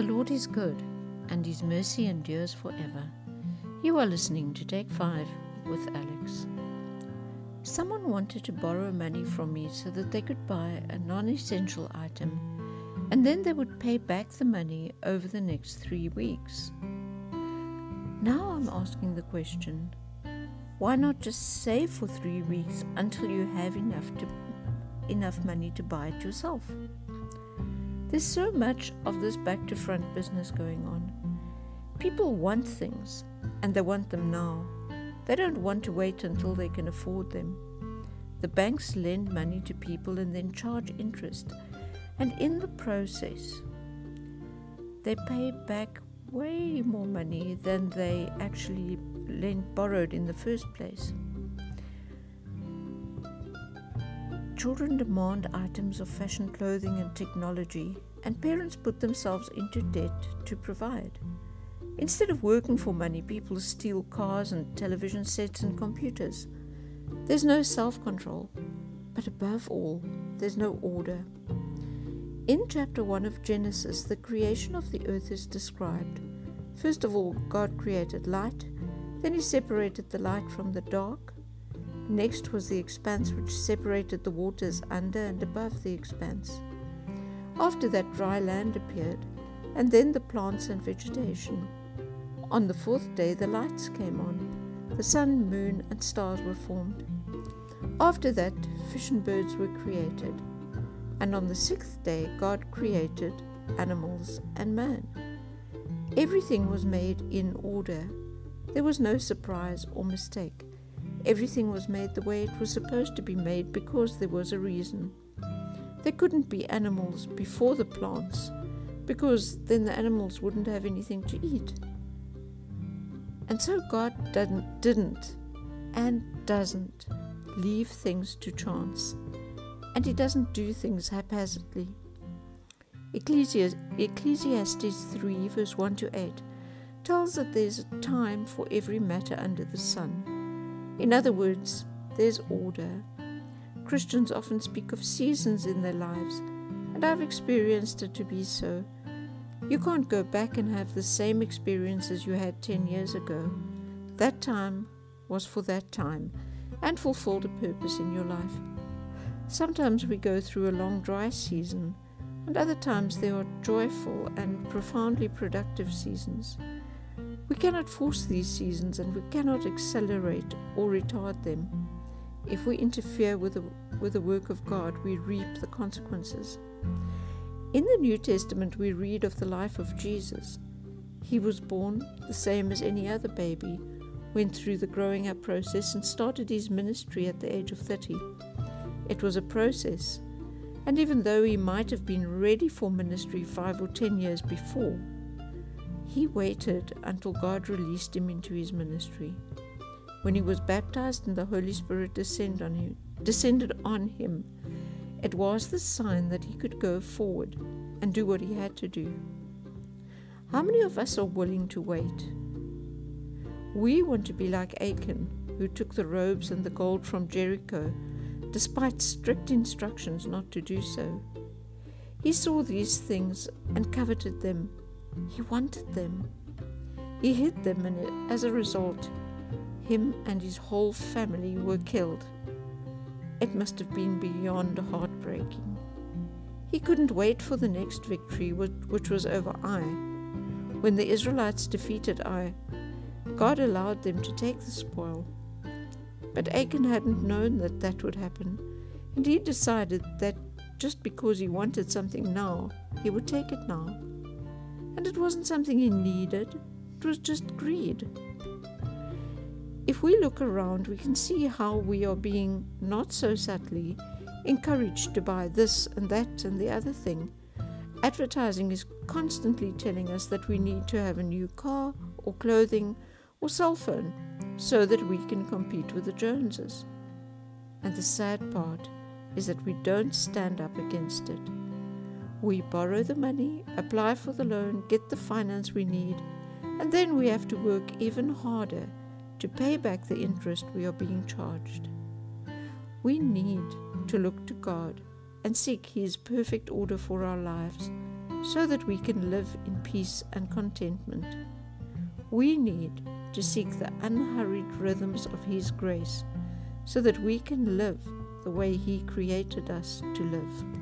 The Lord is good, and His mercy endures forever. You are listening to Take 5 with Alex. Someone wanted to borrow money from me so that they could buy a non essential item, and then they would pay back the money over the next three weeks. Now I'm asking the question why not just save for three weeks until you have enough to enough money to buy it yourself? There's so much of this back to front business going on. People want things, and they want them now. They don't want to wait until they can afford them. The banks lend money to people and then charge interest, and in the process, they pay back way more money than they actually lent borrowed in the first place. Children demand items of fashion clothing and technology, and parents put themselves into debt to provide. Instead of working for money, people steal cars and television sets and computers. There's no self control, but above all, there's no order. In chapter 1 of Genesis, the creation of the earth is described. First of all, God created light, then He separated the light from the dark. Next was the expanse which separated the waters under and above the expanse. After that, dry land appeared, and then the plants and vegetation. On the fourth day, the lights came on. The sun, moon, and stars were formed. After that, fish and birds were created. And on the sixth day, God created animals and man. Everything was made in order. There was no surprise or mistake. Everything was made the way it was supposed to be made because there was a reason. There couldn't be animals before the plants because then the animals wouldn't have anything to eat. And so God didn't, didn't and doesn't leave things to chance. And He doesn't do things haphazardly. Ecclesiastes 3, verse 1 to 8, tells that there's a time for every matter under the sun. In other words, there's order. Christians often speak of seasons in their lives, and I've experienced it to be so. You can't go back and have the same experience as you had 10 years ago. That time was for that time and fulfilled a purpose in your life. Sometimes we go through a long dry season, and other times there are joyful and profoundly productive seasons. We cannot force these seasons and we cannot accelerate or retard them. If we interfere with the, with the work of God, we reap the consequences. In the New Testament, we read of the life of Jesus. He was born the same as any other baby, went through the growing up process, and started his ministry at the age of 30. It was a process, and even though he might have been ready for ministry five or ten years before, he waited until God released him into his ministry. When he was baptized and the Holy Spirit descended on him, descended on him, it was the sign that he could go forward and do what he had to do. How many of us are willing to wait? We want to be like Achan, who took the robes and the gold from Jericho, despite strict instructions not to do so. He saw these things and coveted them he wanted them. He hid them, and as a result, him and his whole family were killed. It must have been beyond heartbreaking. He couldn't wait for the next victory, which was over Ai. When the Israelites defeated Ai, God allowed them to take the spoil. But Achan hadn't known that that would happen, and he decided that just because he wanted something now, he would take it now and it wasn't something he needed, it was just greed. If we look around, we can see how we are being, not so subtly, encouraged to buy this and that and the other thing. Advertising is constantly telling us that we need to have a new car or clothing or cell phone so that we can compete with the Joneses. And the sad part is that we don't stand up against it. We borrow the money, apply for the loan, get the finance we need, and then we have to work even harder to pay back the interest we are being charged. We need to look to God and seek His perfect order for our lives, so that we can live in peace and contentment. We need to seek the unhurried rhythms of His grace so that we can live the way He created us to live.